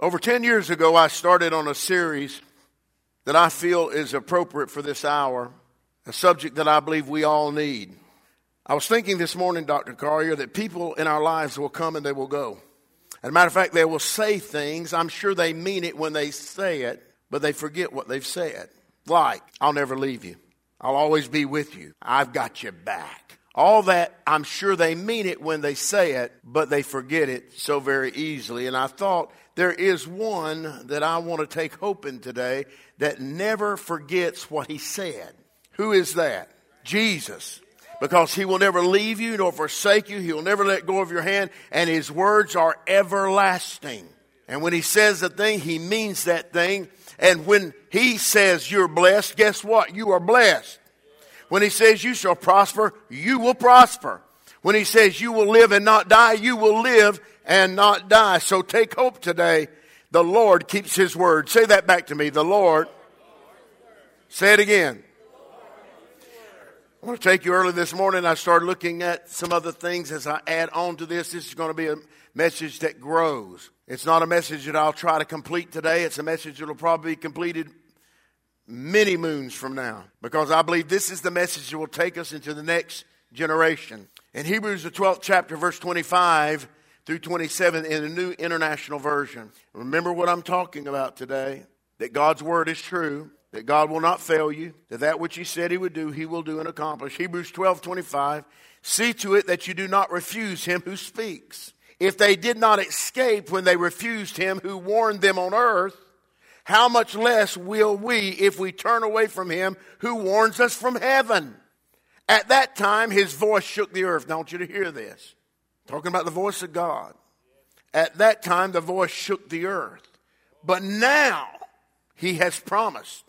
Over 10 years ago, I started on a series that I feel is appropriate for this hour, a subject that I believe we all need. I was thinking this morning, Dr. Collier, that people in our lives will come and they will go. As a matter of fact, they will say things. I'm sure they mean it when they say it, but they forget what they've said. Like, I'll never leave you. I'll always be with you. I've got your back. All that, I'm sure they mean it when they say it, but they forget it so very easily. And I thought there is one that I want to take hope in today that never forgets what he said. Who is that? Jesus. Because he will never leave you nor forsake you. He will never let go of your hand. And his words are everlasting. And when he says a thing, he means that thing. And when he says you're blessed, guess what? You are blessed. When he says you shall prosper, you will prosper. When he says you will live and not die, you will live and not die. So take hope today. The Lord keeps his word. Say that back to me. The Lord. Say it again. I want to take you early this morning. I started looking at some other things as I add on to this. This is going to be a message that grows. It's not a message that I'll try to complete today. It's a message that will probably be completed many moons from now because I believe this is the message that will take us into the next generation. In Hebrews, the 12th chapter, verse 25 through 27 in the New International Version. Remember what I'm talking about today that God's Word is true, that God will not fail you, that that which He said He would do, He will do and accomplish. Hebrews 12 25. See to it that you do not refuse Him who speaks. If they did not escape when they refused Him who warned them on earth, how much less will we if we turn away from Him who warns us from heaven? At that time, his voice shook the earth. Now, I want you to hear this. Talking about the voice of God. At that time, the voice shook the earth. But now, he has promised,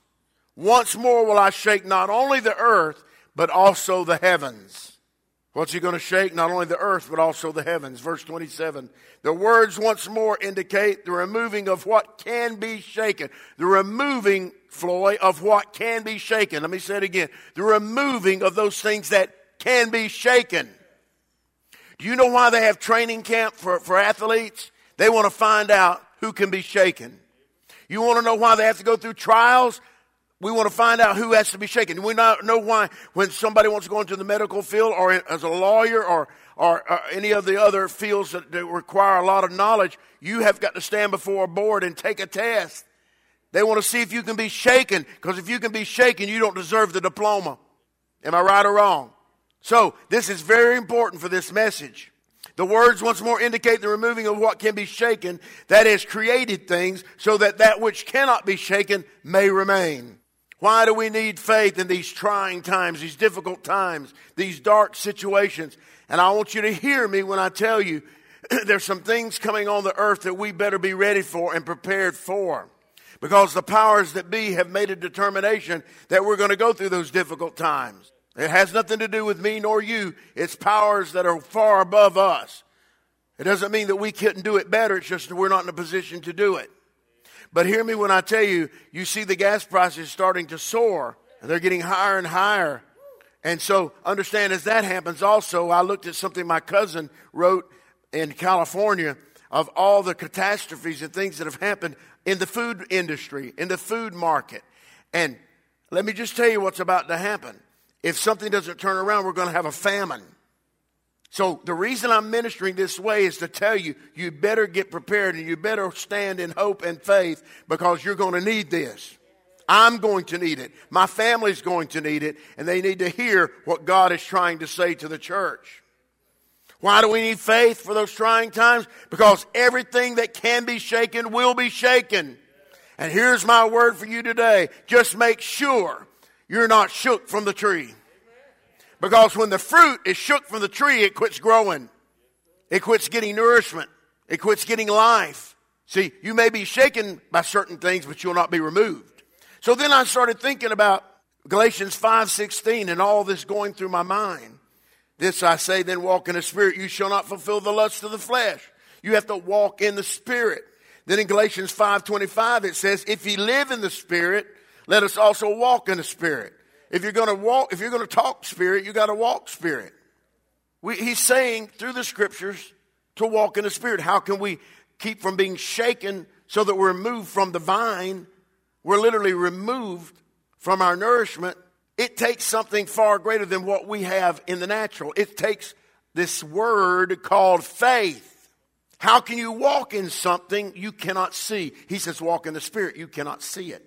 once more will I shake not only the earth, but also the heavens. What's he going to shake? Not only the earth, but also the heavens. Verse 27. The words once more indicate the removing of what can be shaken. The removing, Floyd, of what can be shaken. Let me say it again. The removing of those things that can be shaken. Do you know why they have training camp for, for athletes? They want to find out who can be shaken. You want to know why they have to go through trials? We want to find out who has to be shaken. We not know why when somebody wants to go into the medical field or as a lawyer or, or, uh, any of the other fields that, that require a lot of knowledge, you have got to stand before a board and take a test. They want to see if you can be shaken because if you can be shaken, you don't deserve the diploma. Am I right or wrong? So this is very important for this message. The words once more indicate the removing of what can be shaken, that is created things, so that that which cannot be shaken may remain. Why do we need faith in these trying times, these difficult times, these dark situations? And I want you to hear me when I tell you there's some things coming on the earth that we better be ready for and prepared for. Because the powers that be have made a determination that we're going to go through those difficult times. It has nothing to do with me nor you. It's powers that are far above us. It doesn't mean that we couldn't do it better. It's just we're not in a position to do it. But hear me when I tell you, you see the gas prices starting to soar, and they're getting higher and higher. And so understand as that happens also, I looked at something my cousin wrote in California of all the catastrophes and things that have happened in the food industry, in the food market. And let me just tell you what's about to happen. If something doesn't turn around, we're going to have a famine. So the reason I'm ministering this way is to tell you, you better get prepared and you better stand in hope and faith because you're going to need this. I'm going to need it. My family's going to need it and they need to hear what God is trying to say to the church. Why do we need faith for those trying times? Because everything that can be shaken will be shaken. And here's my word for you today. Just make sure you're not shook from the tree. Because when the fruit is shook from the tree, it quits growing. It quits getting nourishment. It quits getting life. See, you may be shaken by certain things, but you'll not be removed. So then I started thinking about Galatians 5:16 and all this going through my mind. This I say, then walk in the spirit. You shall not fulfill the lust of the flesh. You have to walk in the spirit. Then in Galatians 5:25 it says, if ye live in the spirit, let us also walk in the spirit. If you're going to walk, if you're going to talk spirit, you got to walk spirit. We, he's saying through the scriptures to walk in the spirit. How can we keep from being shaken so that we're removed from the vine. We're literally removed from our nourishment. It takes something far greater than what we have in the natural. It takes this word called faith. How can you walk in something you cannot see? He says, walk in the Spirit. You cannot see it.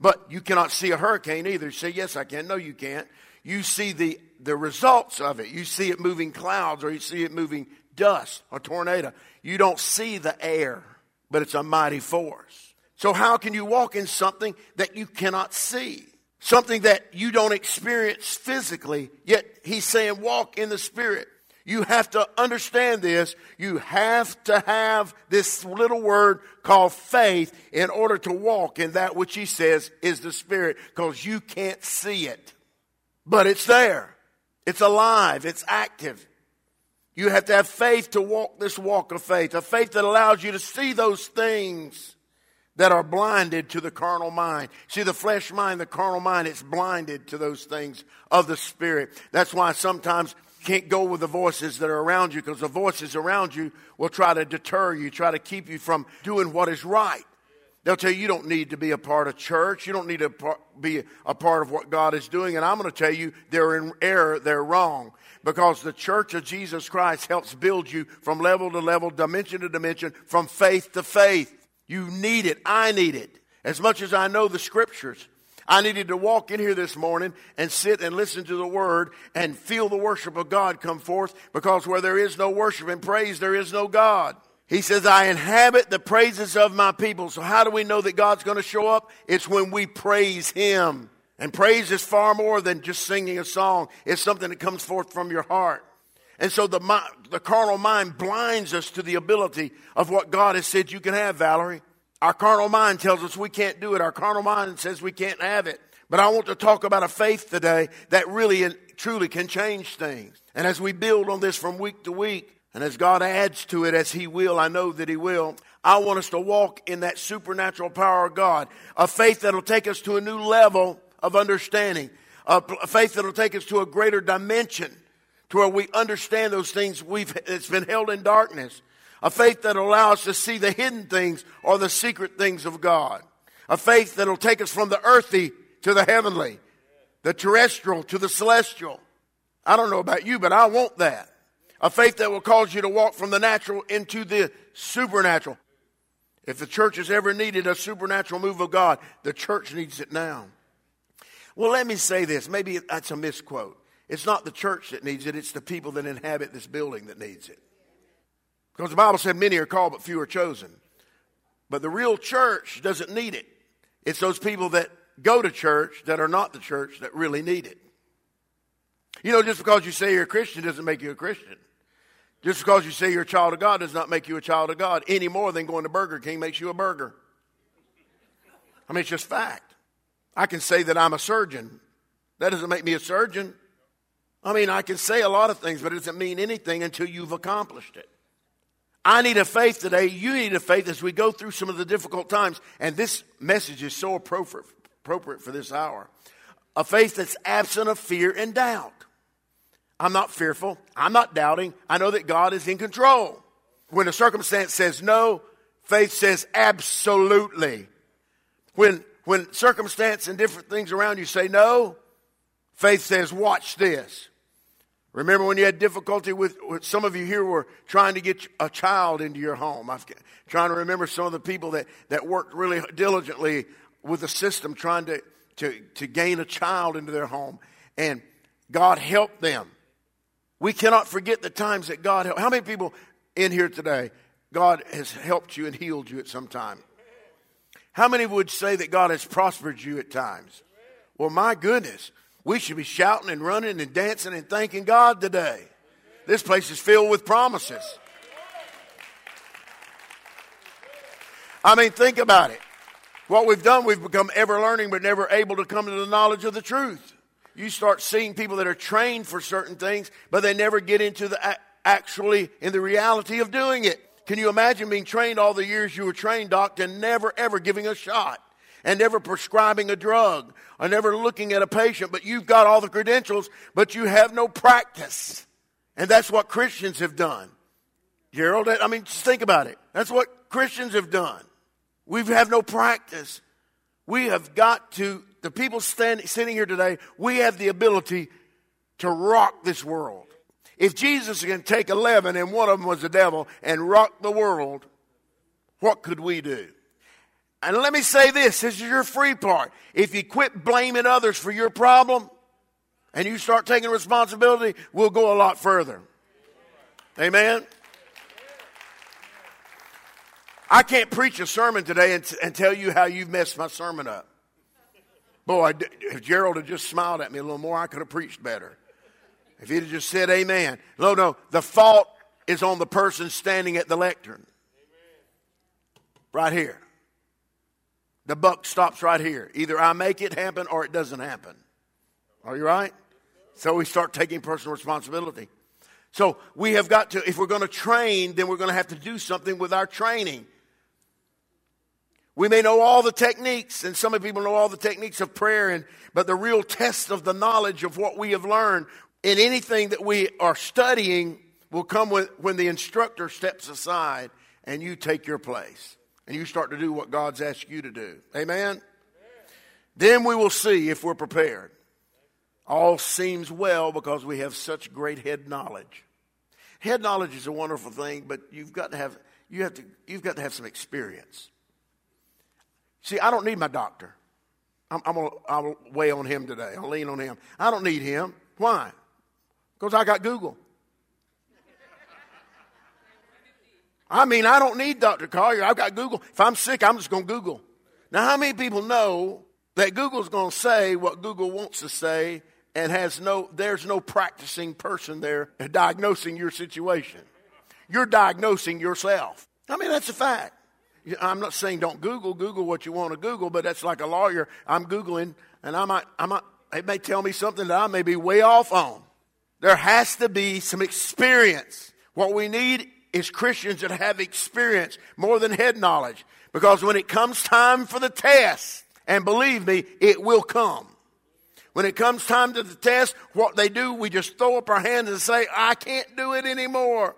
But you cannot see a hurricane either. You say, yes, I can. No, you can't. You see the, the results of it. You see it moving clouds or you see it moving dust, a tornado. You don't see the air, but it's a mighty force. So how can you walk in something that you cannot see? Something that you don't experience physically, yet he's saying walk in the Spirit. You have to understand this. You have to have this little word called faith in order to walk in that which he says is the Spirit because you can't see it. But it's there. It's alive. It's active. You have to have faith to walk this walk of faith, a faith that allows you to see those things that are blinded to the carnal mind. See, the flesh mind, the carnal mind, it's blinded to those things of the Spirit. That's why sometimes can't go with the voices that are around you because the voices around you will try to deter you, try to keep you from doing what is right. They'll tell you you don't need to be a part of church. You don't need to be a part of what God is doing. And I'm going to tell you they're in error. They're wrong. Because the church of Jesus Christ helps build you from level to level, dimension to dimension, from faith to faith. You need it. I need it. As much as I know the scriptures, I needed to walk in here this morning and sit and listen to the word and feel the worship of God come forth because where there is no worship and praise, there is no God. He says, I inhabit the praises of my people. So how do we know that God's going to show up? It's when we praise Him. And praise is far more than just singing a song. It's something that comes forth from your heart. And so the, the carnal mind blinds us to the ability of what God has said you can have, Valerie. Our carnal mind tells us we can't do it. Our carnal mind says we can't have it. But I want to talk about a faith today that really and truly can change things. And as we build on this from week to week, and as God adds to it as He will, I know that He will, I want us to walk in that supernatural power of God. A faith that'll take us to a new level of understanding. A, faith that'll take us to a greater dimension to where we understand those things we've, it's been held in darkness. A faith that will allow us to see the hidden things or the secret things of God. A faith that will take us from the earthy to the heavenly, the terrestrial to the celestial. I don't know about you, but I want that. A faith that will cause you to walk from the natural into the supernatural. If the church has ever needed a supernatural move of God, the church needs it now. Well, let me say this. Maybe that's a misquote. It's not the church that needs it, it's the people that inhabit this building that needs it. Because the Bible said many are called, but few are chosen. But the real church doesn't need it. It's those people that go to church that are not the church that really need it. You know, just because you say you're a Christian doesn't make you a Christian. Just because you say you're a child of God does not make you a child of God any more than going to Burger King makes you a burger. I mean, it's just fact. I can say that I'm a surgeon. That doesn't make me a surgeon. I mean, I can say a lot of things, but it doesn't mean anything until you've accomplished it. I need a faith today. You need a faith as we go through some of the difficult times. And this message is so appropriate, for this hour. A faith that's absent of fear and doubt. I'm not fearful. I'm not doubting. I know that God is in control. When a circumstance says no, faith says absolutely. When, when circumstance and different things around you say no, faith says watch this. Remember when you had difficulty with, with, some of you here were trying to get a child into your home. I'm trying to remember some of the people that, that worked really diligently with the system trying to, to, to gain a child into their home. And God helped them. We cannot forget the times that God helped. How many people in here today, God has helped you and healed you at some time? How many would say that God has prospered you at times? Well, my goodness. We should be shouting and running and dancing and thanking God today. This place is filled with promises. I mean, think about it. What we've done, we've become ever learning but never able to come to the knowledge of the truth. You start seeing people that are trained for certain things, but they never get into the actually in the reality of doing it. Can you imagine being trained all the years you were trained, doctor, and never ever giving a shot? And never prescribing a drug or never looking at a patient, but you've got all the credentials, but you have no practice. And that's what Christians have done. Gerald, I mean, just think about it. That's what Christians have done. We have no practice. We have got to, the people standing, sitting here today, we have the ability to rock this world. If Jesus can take 11 and one of them was the devil and rock the world, what could we do? And let me say this this is your free part. If you quit blaming others for your problem and you start taking responsibility, we'll go a lot further. Amen? I can't preach a sermon today and, and tell you how you've messed my sermon up. Boy, if Gerald had just smiled at me a little more, I could have preached better. If he'd have just said amen. No, no, the fault is on the person standing at the lectern. Right here. The buck stops right here. Either I make it happen or it doesn't happen. Are you right? So we start taking personal responsibility. So we have got to, if we're going to train, then we're going to have to do something with our training. We may know all the techniques, and some of people know all the techniques of prayer, and, but the real test of the knowledge of what we have learned in anything that we are studying will come when the instructor steps aside and you take your place and you start to do what God's asked you to do. Amen? Then we will see if we're prepared. All seems well because we have such great head knowledge. Head knowledge is a wonderful thing, but you've got to have you have to you've got to have some experience. See, I don't need my doctor. I'm, I'm gonna, I'll weigh on him today. I'll lean on him. I don't need him. Why? Because I got Google. I mean, I don't need Dr. Collier. I've got Google. If I'm sick, I'm just going to Google. Now, how many people know that Google's going to say what Google wants to say and has no, there's no practicing person there diagnosing your situation? You're diagnosing yourself. I mean, that's a fact. I'm not saying don't Google. Google what you want to Google, but that's like a lawyer. I'm Googling, and I might, I might, it may tell me something that I may be way off on. There has to be some experience. What we need is Christians that have experience more than head knowledge. Because when it comes time for the test, and believe me, it will come. When it comes time to the test, what they do, we just throw up our hands and say, I can't do it anymore.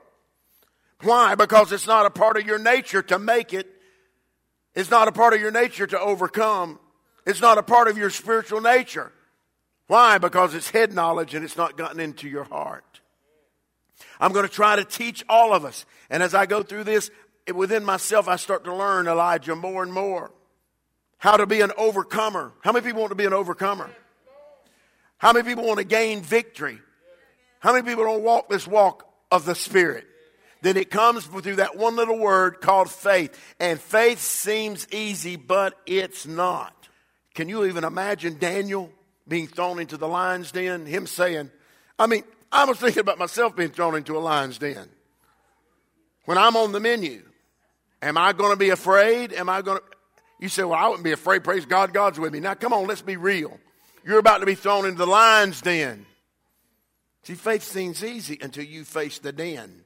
Why? Because it's not a part of your nature to make it it's not a part of your nature to overcome. It's not a part of your spiritual nature. Why? Because it's head knowledge and it's not gotten into your heart. I'm going to try to teach all of us. And as I go through this, within myself, I start to learn, Elijah, more and more. How to be an overcomer. How many people want to be an overcomer? How many people want to gain victory? How many people don't walk this walk of the Spirit? then it comes through that one little word called faith. And faith seems easy, but it's not. Can you even imagine Daniel being thrown into the lion's den? Him saying, I mean, I was thinking about myself being thrown into a lion's den. When I'm on the menu, am I going to be afraid? Am I going to. You say, well, I wouldn't be afraid. Praise God, God's with me. Now, come on, let's be real. You're about to be thrown into the lion's den. See, faith seems easy until you face the den.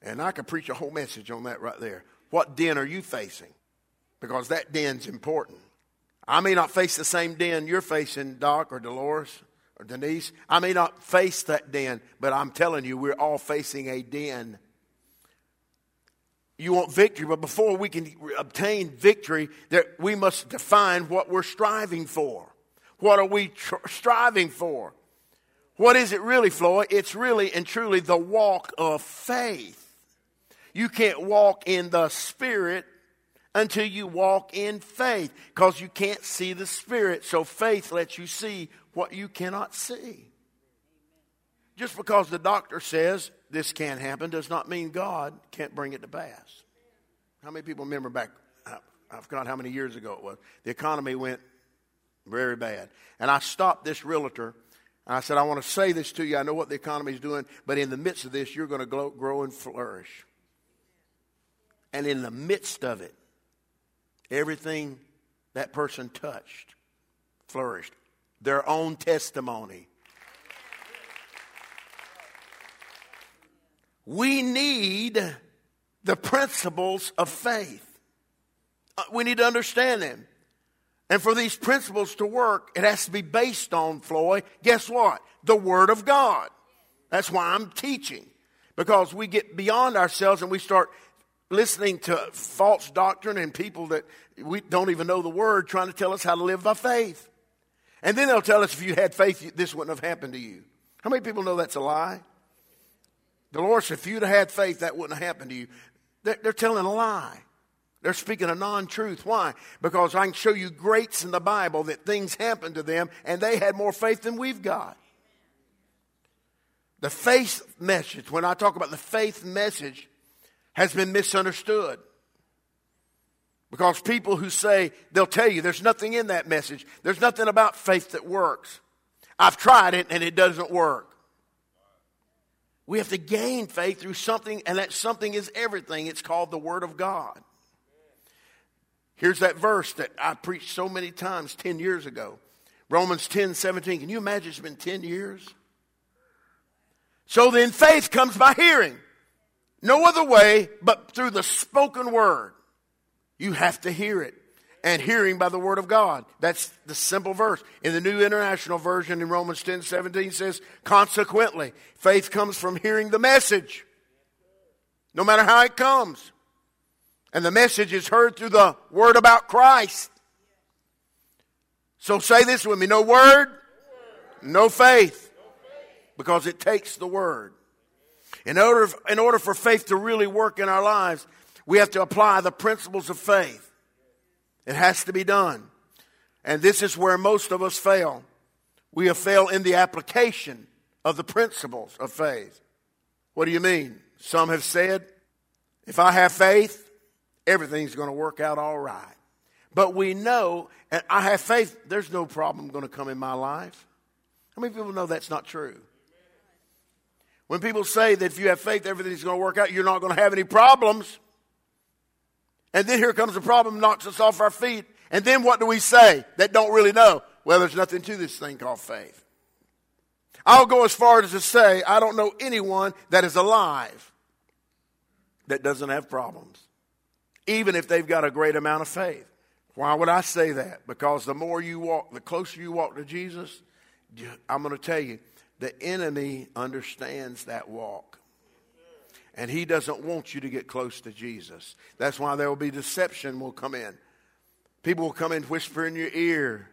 And I could preach a whole message on that right there. What den are you facing? Because that den's important. I may not face the same den you're facing, Doc or Dolores Denise. I may not face that den, but I'm telling you, we're all facing a den. You want victory, but before we can obtain victory, that we must define what we're striving for. What are we tr- striving for? What is it really, Floyd? It's really and truly the walk of faith. You can't walk in the Spirit until you walk in faith because you can't see the Spirit. So faith lets you see what you cannot see. Just because the doctor says this can't happen does not mean God can't bring it to pass. How many people remember back? I forgot how many years ago it was. The economy went very bad. And I stopped this realtor and I said, I want to say this to you. I know what the economy is doing, but in the midst of this, you're going to grow, grow and flourish. And in the midst of it, everything that person touched flourished. Their own testimony. We need the principles of faith. Uh, we need to understand them. And for these principles to work, it has to be based on, Floyd, guess what? The Word of God. That's why I'm teaching. Because we get beyond ourselves and we start listening to false doctrine and people that we don't even know the word trying to tell us how to live by faith. And then they'll tell us if you had faith, this wouldn't have happened to you. How many people know that's a lie? The Lord said, if you'd have had faith, that wouldn't have happened to you. They're, they're telling a lie. They're speaking a non truth. Why? Because I can show you greats in the Bible that things happened to them and they had more faith than we've got. The faith message, when I talk about the faith message, has been misunderstood. Because people who say, they'll tell you there's nothing in that message, there's nothing about faith that works. I've tried it and it doesn't work. We have to gain faith through something, and that something is everything. It's called the Word of God. Here's that verse that I preached so many times 10 years ago Romans 10 17. Can you imagine it's been 10 years? So then faith comes by hearing. No other way but through the spoken word. You have to hear it. And hearing by the word of God. That's the simple verse. In the New International Version in Romans 10 17 says, consequently, faith comes from hearing the message. No matter how it comes. And the message is heard through the word about Christ. So say this with me no word, no faith. Because it takes the word. In order, in order for faith to really work in our lives, we have to apply the principles of faith. It has to be done. And this is where most of us fail. We have failed in the application of the principles of faith. What do you mean? Some have said, if I have faith, everything's going to work out all right. But we know, and I have faith, there's no problem going to come in my life. How many people know that's not true? When people say that if you have faith, everything's going to work out, you're not going to have any problems. And then here comes a problem, knocks us off our feet. And then what do we say that don't really know? Well, there's nothing to this thing called faith. I'll go as far as to say I don't know anyone that is alive that doesn't have problems, even if they've got a great amount of faith. Why would I say that? Because the more you walk, the closer you walk to Jesus, I'm going to tell you, the enemy understands that walk. And he doesn't want you to get close to Jesus. That's why there will be deception will come in. People will come in whisper in your ear.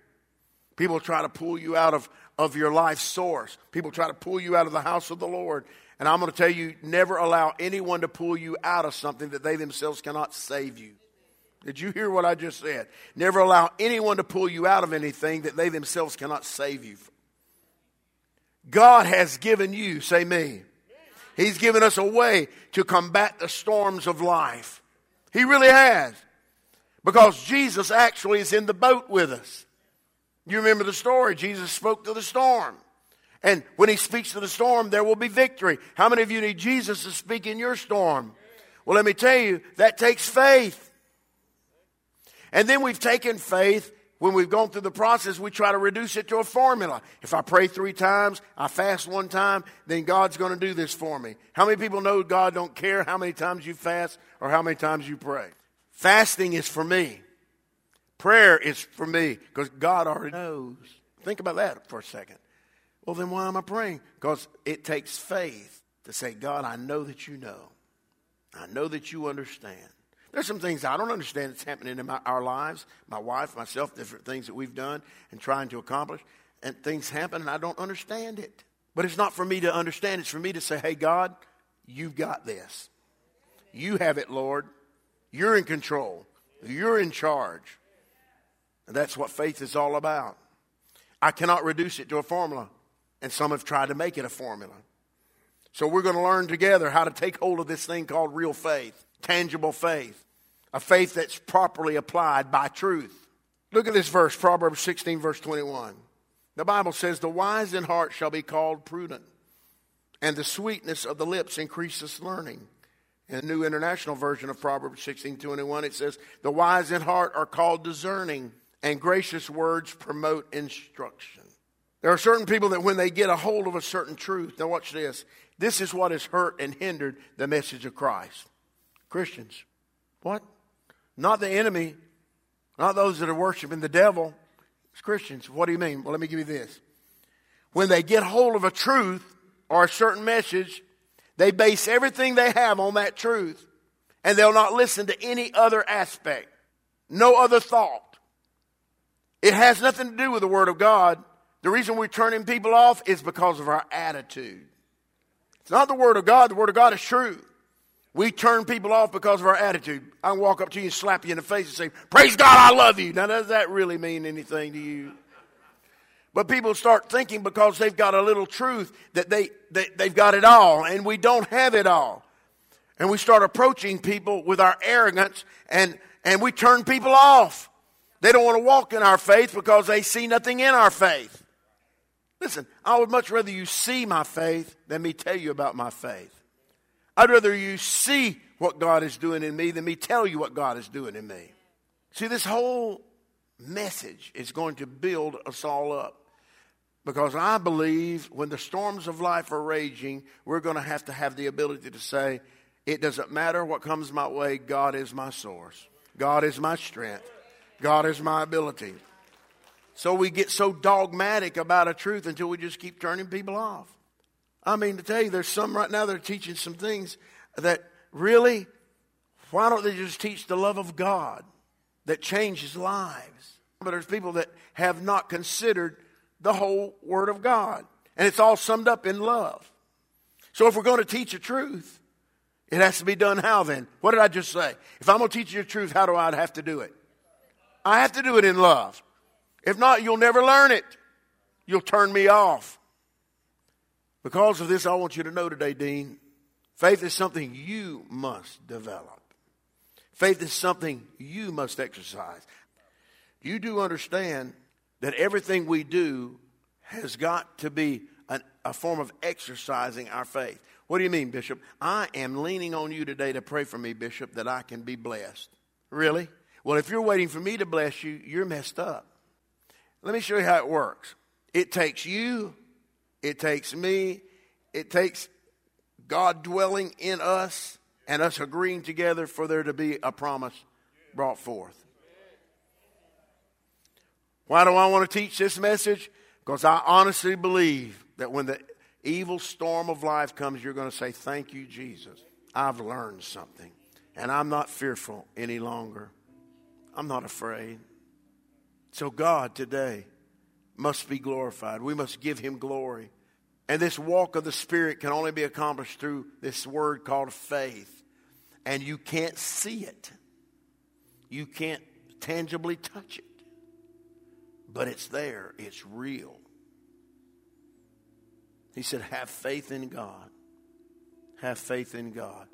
People try to pull you out of, of your life source. People try to pull you out of the house of the Lord. And I'm going to tell you, never allow anyone to pull you out of something that they themselves cannot save you. Did you hear what I just said? Never allow anyone to pull you out of anything that they themselves cannot save you from. God has given you, say me. He's given us a way to combat the storms of life. He really has. Because Jesus actually is in the boat with us. You remember the story. Jesus spoke to the storm. And when he speaks to the storm, there will be victory. How many of you need Jesus to speak in your storm? Well, let me tell you, that takes faith. And then we've taken faith when we've gone through the process, we try to reduce it to a formula. If I pray three times, I fast one time, then God's going to do this for me. How many people know God don't care how many times you fast or how many times you pray? Fasting is for me. Prayer is for me because God already knows. Think about that for a second. Well, then why am I praying? Because it takes faith to say, God, I know that you know. I know that you understand. There's some things I don't understand that's happening in my, our lives, my wife, myself, different things that we've done and trying to accomplish. And things happen and I don't understand it. But it's not for me to understand, it's for me to say, hey, God, you've got this. You have it, Lord. You're in control, you're in charge. And that's what faith is all about. I cannot reduce it to a formula, and some have tried to make it a formula. So we're going to learn together how to take hold of this thing called real faith tangible faith, a faith that's properly applied by truth. Look at this verse, Proverbs 16, verse 21. The Bible says, The wise in heart shall be called prudent, and the sweetness of the lips increases learning. In the New International Version of Proverbs 16, 21, it says, The wise in heart are called discerning, and gracious words promote instruction. There are certain people that when they get a hold of a certain truth, now watch this, this is what has hurt and hindered the message of Christ. Christians. What? Not the enemy, not those that are worshiping the devil. It's Christians. What do you mean? Well, let me give you this. When they get hold of a truth or a certain message, they base everything they have on that truth. And they'll not listen to any other aspect, no other thought. It has nothing to do with the Word of God. The reason we're turning people off is because of our attitude. It's not the Word of God, the Word of God is true. We turn people off because of our attitude. I can walk up to you and slap you in the face and say, Praise God, I love you. Now, does that really mean anything to you? But people start thinking because they've got a little truth that they, they, they've got it all, and we don't have it all. And we start approaching people with our arrogance, and, and we turn people off. They don't want to walk in our faith because they see nothing in our faith. Listen, I would much rather you see my faith than me tell you about my faith. I'd rather you see what God is doing in me than me tell you what God is doing in me. See, this whole message is going to build us all up. Because I believe when the storms of life are raging, we're going to have to have the ability to say, it doesn't matter what comes my way, God is my source. God is my strength. God is my ability. So we get so dogmatic about a truth until we just keep turning people off. I mean, to tell you, there's some right now that are teaching some things that really, why don't they just teach the love of God that changes lives? But there's people that have not considered the whole Word of God. And it's all summed up in love. So if we're going to teach a truth, it has to be done how then? What did I just say? If I'm going to teach you the truth, how do I have to do it? I have to do it in love. If not, you'll never learn it. You'll turn me off. Because of this, I want you to know today, Dean, faith is something you must develop. Faith is something you must exercise. You do understand that everything we do has got to be an, a form of exercising our faith. What do you mean, Bishop? I am leaning on you today to pray for me, Bishop, that I can be blessed. Really? Well, if you're waiting for me to bless you, you're messed up. Let me show you how it works. It takes you, it takes me, it takes God dwelling in us and us agreeing together for there to be a promise brought forth. Why do I want to teach this message? Because I honestly believe that when the evil storm of life comes, you're going to say, Thank you, Jesus. I've learned something. And I'm not fearful any longer. I'm not afraid. So, God today must be glorified. We must give Him glory. And this walk of the Spirit can only be accomplished through this word called faith. And you can't see it, you can't tangibly touch it but it's there, it's real. He said, Have faith in God. Have faith in God.